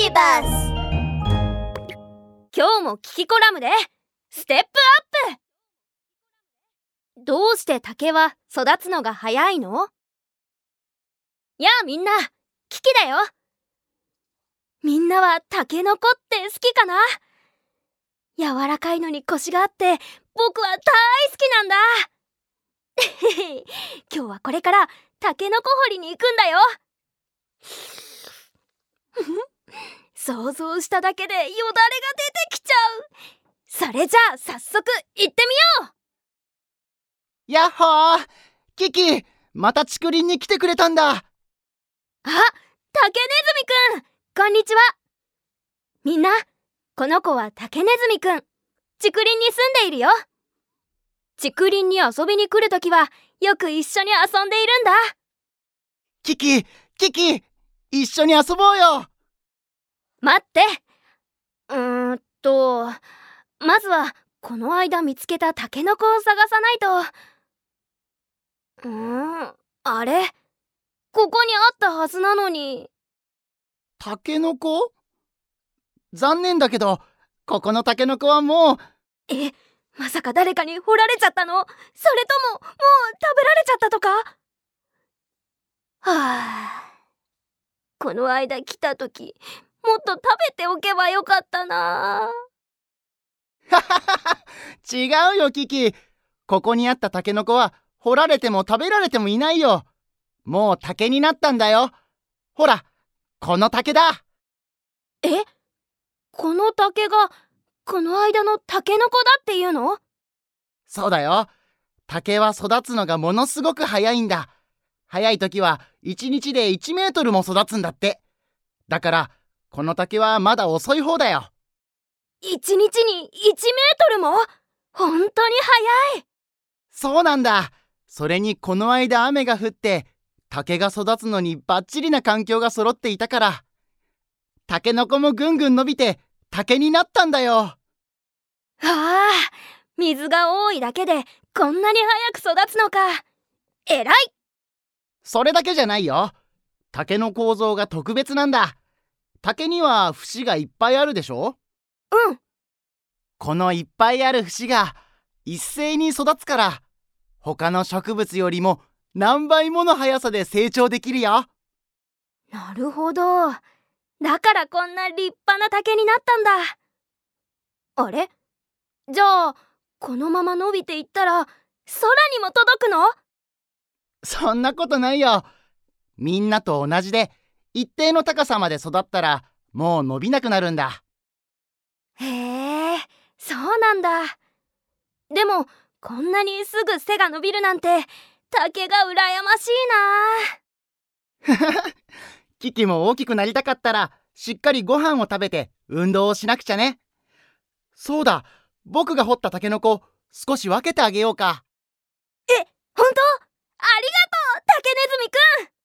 ビバス今日もキキコラムでステップアップ。どうして竹は育つのが早いの？やあみんなキキだよ。みんなはタケノコって好きかな？柔らかいのにコシがあって僕は大好きなんだ。今日はこれからタケノコ掘りに行くんだよ。想像しただけでよだれが出てきちゃう。それじゃあ早速行ってみよう。やっほー。キキまた竹林に来てくれたんだ。あ竹ネズミくん。こんにちは。みんなこの子は竹ネズミくん。竹林に住んでいるよ。竹林に遊びに来るときはよく一緒に遊んでいるんだ。キキキキ一緒に遊ぼうよ待って。うーんとまずはこの間見つけたタケノコを探さないと。うーんあれ？ここにあったはずなのに。タケノコ？残念だけどここのタケノコはもう。えまさか誰かに掘られちゃったの？それとももう食べられちゃったとか？はあ。この間来た時もっと食べておけばよかったな。違うよキキ。ここにあったタケノコは掘られても食べられてもいないよ。もう竹になったんだよ。ほらこの竹だ。え？この竹がこの間のタケノコだっていうの？そうだよ。竹は育つのがものすごく早いんだ。早い時は1日で1メートルも育つんだって。だからこの竹はまだ遅い方だよ。1日に1メートルも？本当に早い。そうなんだ。それにこの間雨が降って竹が育つのにバッチリな環境が揃っていたから。タケノコもぐんぐん伸びて竹になったんだよ。ああ水が多いだけでこんなに早く育つのか。えらい。それだけじゃないよ。竹の構造が特別なんだ竹には節がいっぱいあるでしょ？うん。このいっぱいある節が一斉に育つから他の植物よりも何倍もの速さで成長できるよ。なるほど。だからこんな立派な竹になったんだ。あれ？じゃあこのまま伸びていったら空にも届くの？そんなことないよ。みんなと同じで一定の高さまで育ったらもう伸びなくなるんだ。へえそうなんだ。でもこんなにすぐ背が伸びるなんて竹が羨ましいな。キキも大きくなりたかったらしっかりご飯を食べて運動をしなくちゃね。そうだ僕が掘ったタケノコ少し分けてあげようか。え本当？ありがとう竹ネズミくん